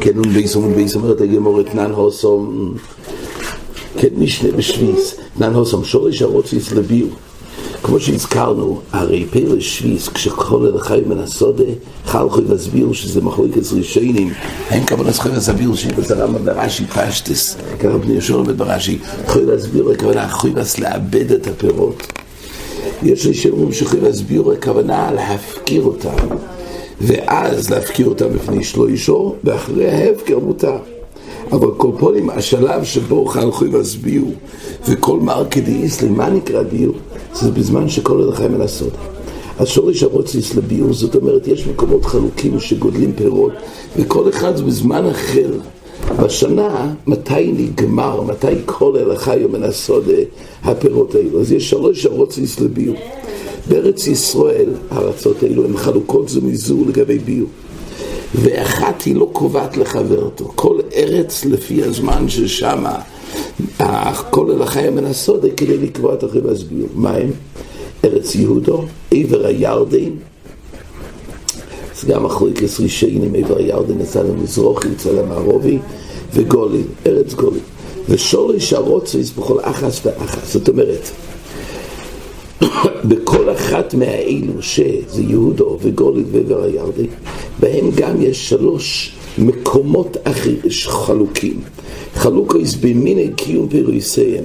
כן, und בייס und בייס אומרת הגמור אתנן הוסום. כן משנה בשביס. אתנן הוסום שורש הרוצץ לביאו. כמו שהזכרנו, הרי פרא שביס, כשכל אל החי מן הסודה, חל חוי וסביר שזה מחלוקת ראשונים, אין כוונה חוי וסביר שבזה רמה ברש"י פשטס, ככה בני יהושע לומד ברש"י, חוי וסביר הכוונה חוי וס לאבד את הפירות. יש לי שאומרים שחוי וסביר הכוונה להפקיר אותם, ואז להפקיר אותם בפני שלוישו, ואחרי ההפקר מותר. אבל כל פונים, השלב שבו חלכוי והסביעו, וכל מרקי דאיסלי, מה נקרא ביור? זה בזמן שכל הלכה מן הסוד. אז שורש הרוצליס לביור, זאת אומרת, יש מקומות חלוקים שגודלים פירות, וכל אחד בזמן אחר. בשנה, מתי נגמר, מתי כל הלכה מן הסוד הפירות האלו. אז יש שלוש הרוצליס לביור. בארץ ישראל, הארצות האלו הן חלוקות זו מזו לגבי ביור. ואחת היא לא קובעת לחברתו. כל ארץ לפי הזמן ששמה, כל הלכה מן הסודה כדי לקבוע את החיב הסביר. מה הם? ארץ יהודו, עבר הירדן, גם מחלוקת ראשונים, עבר הירדן אצל המזרוחי, אצל המערובי, וגולין, ארץ גולין. ושורש הרוצויס בכל אחס ואחס. זאת אומרת, בכל אחת מהאלו שזה יהודו וגולית ועבר הירדן, בהם גם יש שלוש מקומות אחרים חלוקים. חלוקויס במיני קיום פירויסיהם.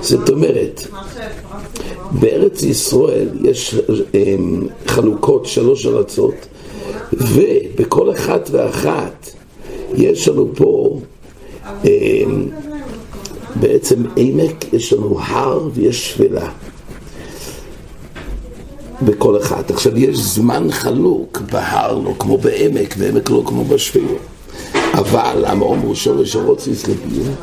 זאת אומרת, בארץ ישראל יש um, חלוקות שלוש ארצות, ובכל אחת ואחת יש לנו פה um, בעצם עמק, יש לנו הר ויש שפלה. בכל אחת. עכשיו, יש זמן חלוק בהר לא כמו בעמק, ועמק לא כמו בשפילו. אבל למה אומרו שורש הרוצליס לביור?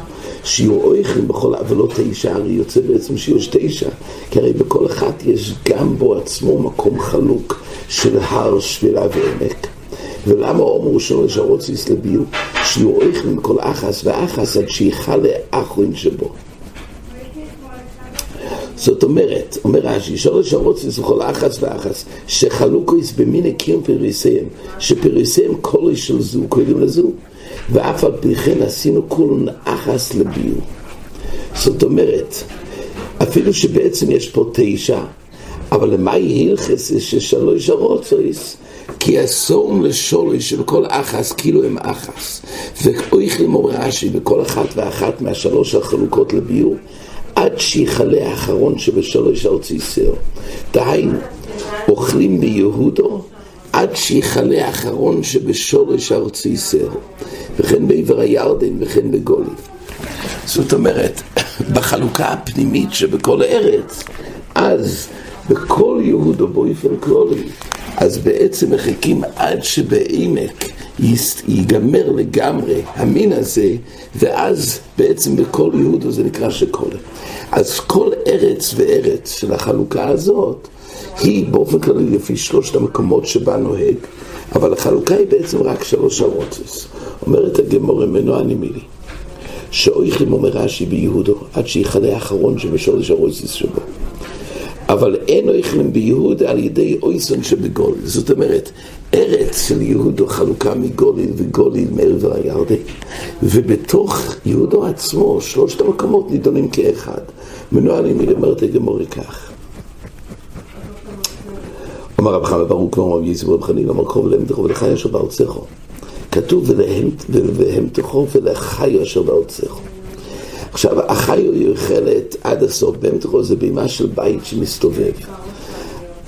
שיהיו אויכים בכל, לא תשע, הרי יוצא בעצם שיש תשע, כי הרי בכל אחת יש גם בו עצמו מקום חלוק של הר, שבילה ועמק. ולמה אומרו שורש הרוצליס לביור? שיהיו אויכים בכל אחס ואחס עד שיחלה אחרין שבו. זאת אומרת, אומר רש"י, שורש הרוצץ וכל אחס ואחס, שחלוקויס במיני קיום פריסיהם, שפריסיהם קולי של זו קודם לזו, ואף על פי כן עשינו כולן אחס לביור. זאת אומרת, אפילו שבעצם יש פה תשע, אבל למה הלכס ששלוש הרוצויס? כי אסום לשורש שבכל אחס כאילו הם אחס. ואויך לימור רש"י בכל אחת ואחת מהשלוש החלוקות לביור, עד שיכלה האחרון שבשלוש ארצי סר. דהיינו, אוכלים ביהודו עד שיכלה האחרון שבשורש ארצי סר. וכן בעבר הירדן וכן בגולי. זאת אומרת, בחלוקה הפנימית שבכל הארץ, אז בכל יהודו באופן כללי, אז בעצם מחכים עד שבעמק ייגמר לגמרי המין הזה, ואז בעצם בכל יהודו זה נקרא שקולה. אז כל ארץ וארץ של החלוקה הזאת, היא באופן כללי לפי שלושת המקומות שבה נוהג, אבל החלוקה היא בעצם רק שלוש הרוצס. אומרת הגמור ממנו אני מילי. שאויכלים אומר רש"י ביהודו, עד שיכלה האחרון שבשורש הרוצס שבו. אבל אין אויכלים ביהודה על ידי אויסון שבגול. זאת אומרת, ארץ של יהודו חלוקה מגולין וגולין מעבר הירדן. ובתוך יהודו עצמו, שלושת המקומות נידונים כאחד. מנוהלים מלמרת הגמורי כך. אמר רב חמא ברוך כמו רב יזבו רב חנין אמר קרוב להם תכו ולחי אשר בארצך. כתוב ולהם תכו ולחי אשר בארצך. עכשיו, החיו היא אוכלת עד הסוף, בהם תכו זה בימה של בית שמסתובב.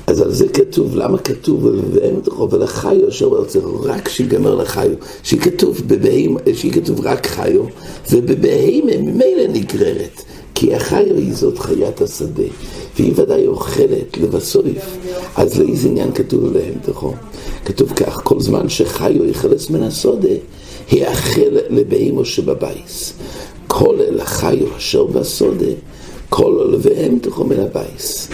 אז על זה כתוב, למה כתוב ואין תוכו ולחיו אשר בארצך, רק שיגמר לחיו, שהיא כתוב בבהים, שהיא כתוב רק חיו, ובבהים ממילא נגררת, כי החיו היא זאת חיית השדה, והיא ודאי אוכלת לבסוף, אז לאיזה עניין כתוב להם תוכו? כתוב כך, כל זמן שחיו יחלץ מן הסודה, יאכל לבהימו שבבייס. כל אל החיו אשר בסודה, כל אוהביהם תוכו מן הבייס.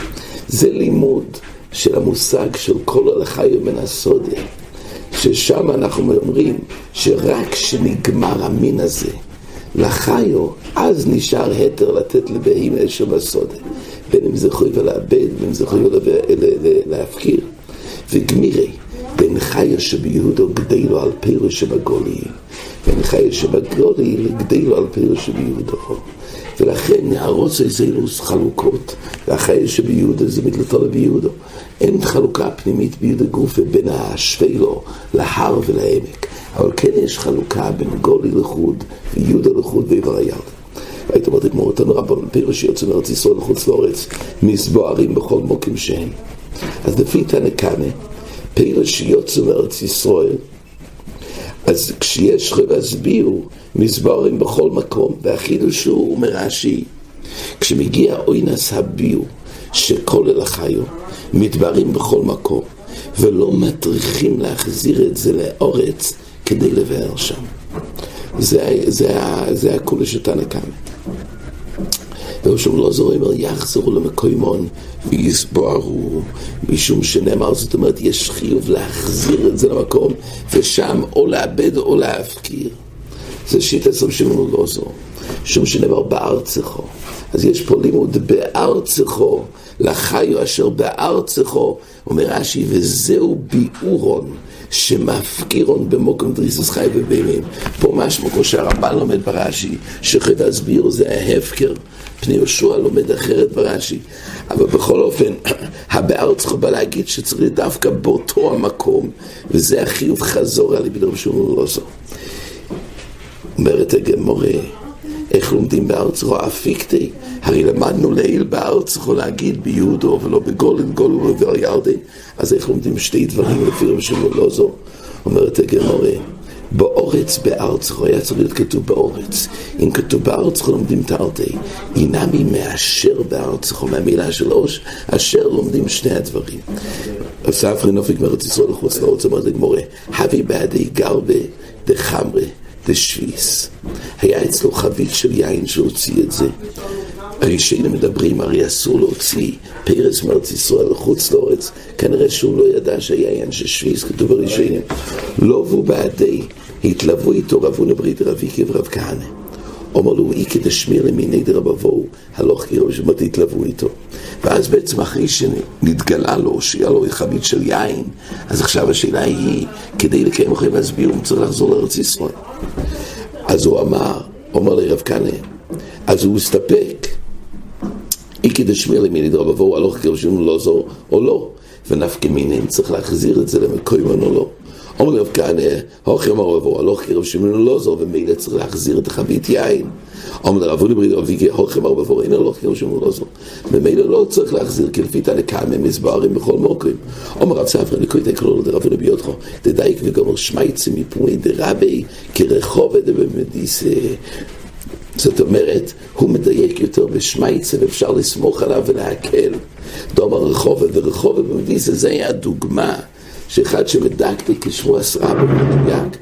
זה לימוד של המושג של כל הלחיו מן הסודה, ששם אנחנו אומרים שרק כשנגמר המין הזה לחיו, אז נשאר היתר לתת לבהימה שבסודה, בין אם זה חויבה לאבד, בין אם זה חויבה להפקיר. וגמירי, בין חיה שביהודו גדלו על פירו שבגולי, בין חיה שבגולי לגדלו על פירו שביהודו. ולכן הרוצה זילוס חלוקות, והחיה שביהודה זה מתלתו לביהודו. אין חלוקה פנימית ביהודה גופה בין השפלו להר ולעמק, אבל כן יש חלוקה בין גולי לחוד ויהודה לחוד ואיבר היד. היית אומרת לגמור אותנו רבון, פירוש שיוצא מארץ ישראל לחוץ לארץ, מסבוערים בכל מוקים שהם. אז לפי תנא קמא, פירוש שיוצא מארץ ישראל, אז כשיש להסביר מסבורים בכל מקום, והחידוש הוא, אומר רש"י, כשמגיע אוינס הביו שכולל החיו, מתברים בכל מקום, ולא מטריחים להחזיר את זה לאורץ כדי לבאר שם. זה, זה, זה הכולה של תנא קמא. ושם לא זורם אומר יחזרו למקוימון ויסבורו משום שנאמר זאת אומרת יש חיוב להחזיר את זה למקום ושם או לאבד או להפקיר זה שיטה של שמעון זו שום שנאמר בארצךו אז יש פה לימוד בארצךו לחיו אשר בארצךו אומר רש"י וזהו ביאורון שמפקירון במוקם דריסוס חי ובימים. פה משמע כמו שהרמב"ן לומד ברש"י, שחטא הסביר זה ההפקר. פני יהושע לומד אחרת ברש"י. אבל בכל אופן, הבאר צריך בא להגיד שצריך דווקא באותו המקום, וזה החיוב חזור על ידי רבי שמעון לוזו. אומרת הגמורה, איך לומדים בארץ רוע אפיקטי? הרי למדנו לעיל בארץ יכול להגיד ביהודו ולא בגולן, גולו ובאר ירדן, אז איך לומדים שתי דברים לפי רבי שמעון לוזו? אומרת הגמורה, באורץ בארץ, היה צריך להיות כתוב באורץ. אם כתוב בארץ, לומדים תרתי. אינמי מאשר בארץ, מהמילה של אוש, אשר לומדים שני הדברים. ספרי נופיק מארץ ישראל לחוץ לארץ, אומר לגמורה, הבי בעדי גרבה דחמרה דשוויס. היה אצלו חבית של יין שהוציא את זה. הראשונים מדברים, הרי אסור להוציא פרס מארץ ישראל לחוץ לארץ, כנראה שהוא לא ידע שהיה עניין של שוויס, כתוב הראשונים. לא והוא בעדי, התלוו איתו רב הונא ברית רב עיקר ורב כהנא. אומר לו, אי כדי שמיר למיני דרב אבוהו, הלוך כאילו שמות התלוו איתו. ואז בעצם אחרי שנתגלה לו, שהיה לו חבית של יין, אז עכשיו השאלה היא, כדי לקיים אחרי להסביר, הוא צריך לחזור לארץ ישראל. אז הוא אמר, אומר לרב כהנא, אז הוא הסתפק איקי דשמיר למיני דרב אבוהו, הלוך כאילו לא זו או לא. ונפקא מינין צריך להחזיר את זה למקוימן או לא. אומר לרב כהנא, הוכי אמר רבו, הלוך כרב שמעון לא זו, ומילא צריך להחזיר את החבית יין. אומר לרב אולי אבי, הוכי אמר רבו, אין הלוך כרב שמעון לא זו. ומילא לא צריך להחזיר, כי לפי תנא קמא מסברים בכל מוקרים. אומר רב ספרא, לקרוא את הכלול דרב אולי ביותך, דדייק וגומר שמייצי מפומי דרבי, כרחוב דבמדיס זאת אומרת, הוא מדייק יותר בשמייצה ואפשר לסמוך עליו ולהקל. דומר רחובה ורחובה במדיסה, זה היה הדוגמה שאחד שמדקתי כשבוע עשרה במדויק,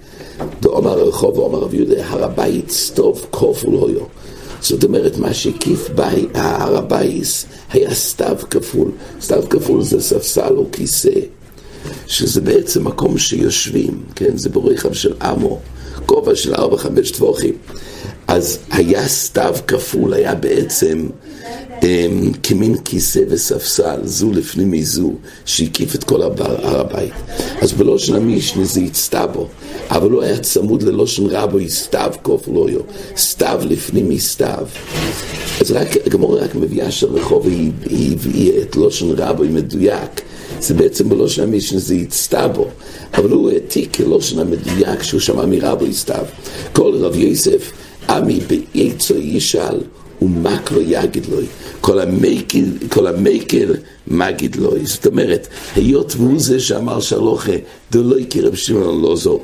דומר רחובה, אומר רב יהודה, הר הבית סטוב כפול הויו. זאת אומרת, מה שהקיף הר הבית היה סתיו כפול. סתיו כפול זה ספסל או כיסא, שזה בעצם מקום שיושבים, כן? זה ברכב של עמו, גובה של ארבע חמש טבוחים. אז היה סתיו כפול, היה בעצם כמין כיסא וספסל, זו לפנים מזו, שהקיף את כל הר הבית. אז בלושן המשנה זה הצטבו, אבל לא היה צמוד ללושן רבו, סתיו כפול יו, סתיו לפנים מסתיו. אז רק, הגמור רק מביאה של רחוב, היא הביאה את לושן רבו מדויק. זה בעצם בלושן המשנה זה הצטבו, אבל הוא העתיק כלושן המדויק שהוא שמע מרבו הסתיו. כל רב יוסף עמי בעצו ישאל ומקלו יגיד לוי. כל המקל, מגיד לוי. זאת אומרת, היות והוא זה שאמר שלוחה, דלוי כרב שמעון לא זו.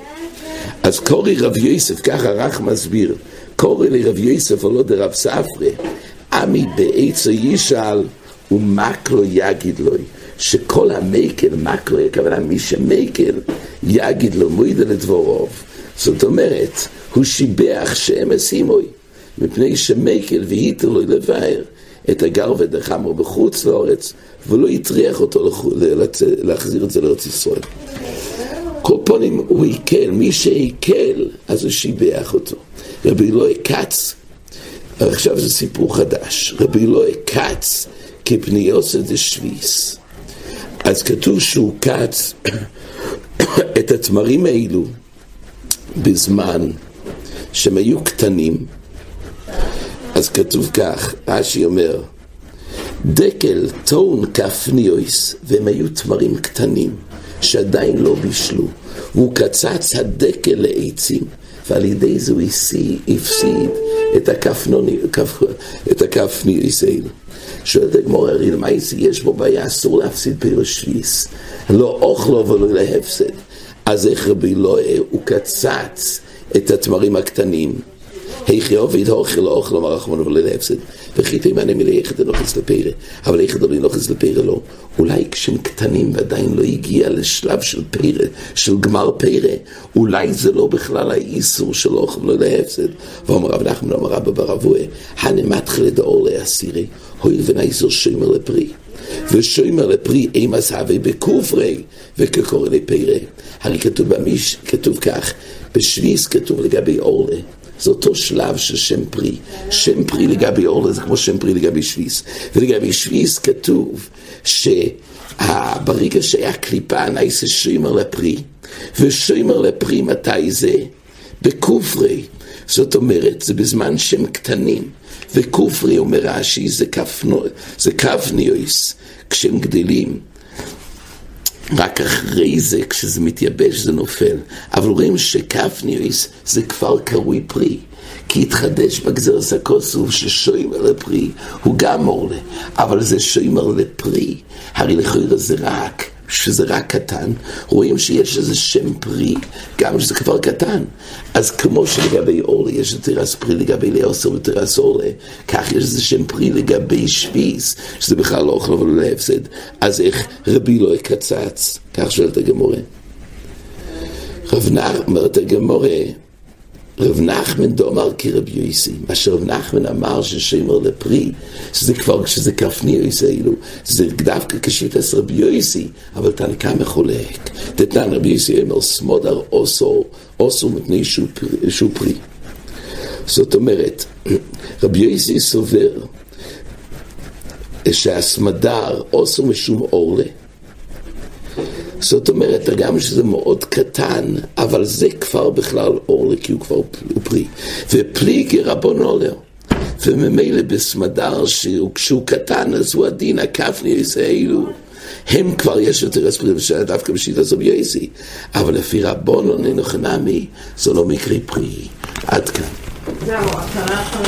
אז קורי רב יוסף, ככה רך מסביר, קורי לרב יוסף או לא דרב ספרי, עמי בעצו ישאל ומקלו יגיד לוי. שכל המקל, מקלו, הכוונה מי שמקל, יגיד לו מוידה לדבורוב. זאת אומרת, הוא שיבח שם אסימוי, מפני שמקל והיטר לו לבאר את הגר ודחמו בחוץ לארץ, ולא הטריח אותו להחזיר את זה לארץ ישראל. כל פונים הוא הקל, מי שהקל, אז הוא שיבח אותו. רבי אלוהי כץ, עכשיו זה סיפור חדש, רבי אלוהי כץ כפניוסא דשוויס. אז כתוב שהוא קץ את התמרים האלו בזמן שהם היו קטנים, אז כתוב כך, רש"י אומר, דקל טון כפניוס, והם היו תמרים קטנים, שעדיין לא בישלו. הוא קצץ הדקל לעצים, ועל ידי זה הוא הפסיד את הכפניוס האלו. שואלת הגמור, הרי למעשה יש בו בעיה, אסור להפסיד פירוש שביס. לא אוכלו ולא להפסד. אז איך רבי אלוהי הוא קצץ את התמרים הקטנים. היכי עובד אוכל לא אוכל אמר רחמנו ולא להפסד. וכי תימנה מלא יחד הנוחס לפרא, אבל יחד לא נוחס לפרא לא. אולי כשהם קטנים ועדיין לא הגיע לשלב של פרא, של גמר פרא, אולי זה לא בכלל האיסור של אוכל ולא להפסד. ואומר רב נחמן אמר רבא ברבוה, הנמתחיל לדאור להסירי, הואיל ונאיסור שוימר לפרי. ושוימר לפרי אימס הווה בכופרי וכקורא לפרא. הרי כתוב במיש, כתוב כך, בשביס כתוב לגבי אורלה. זה אותו שלב של שם פרי. שם פרי לגבי אורלה זה כמו שם פרי לגבי שביס. ולגבי שביס כתוב שברגע שהיה קליפה נעשה שוימר לפרי, ושוימר לפרי מתי זה? בכופרי. זאת אומרת, זה בזמן שהם קטנים. וכופרי אומר רש"י זה כפניוס, כשהם גדלים. רק אחרי זה, כשזה מתייבש, זה נופל. אבל רואים שכפניוס זה כבר קרוי פרי. כי התחדש בגזרס הכוסוף ששוימר לפרי הוא גם עולה, אבל זה שוימר לפרי, הרי לכאורה זה רק שזה רק קטן, רואים שיש איזה שם פרי, גם שזה כבר קטן. אז כמו שלגבי אורלה יש תרס פרי לגבי לאוסר ותרס אורלה, כך יש איזה שם פרי לגבי שביס, שזה בכלל לא אוכל אבל לא הפסד. אז איך רבי לא יקצץ? כך שואלת הגמורה. רב נח, אומרת הגמורה, רב נחמן דומר כרב יויסי, מה שרב נחמן אמר ששימר לפרי, שזה כבר כשזה כפני יויסי אילו, זה דווקא כשיטס רב יויסי, אבל תנקה מחולק. דתן רב יויסי אמר סמודר אוסו, אוסו מפני שהוא פרי. זאת אומרת, רב יויסי סובר שהסמדר אוסו משום אורלה. זאת אומרת, הגם שזה מאוד קטן, אבל זה כבר בכלל אור כי הוא כבר פרי. ופלי כרבון עולר. וממילא בסמדר, כשהוא קטן, אז הוא הדין, הכפני ישראלו. הם כבר יש יותר אספרים של דווקא בשיטה זו בייסי. אבל לפי רבון עוננו חנמי, זה לא מקרה פרי. עד כאן. זהו, אתה לא יכול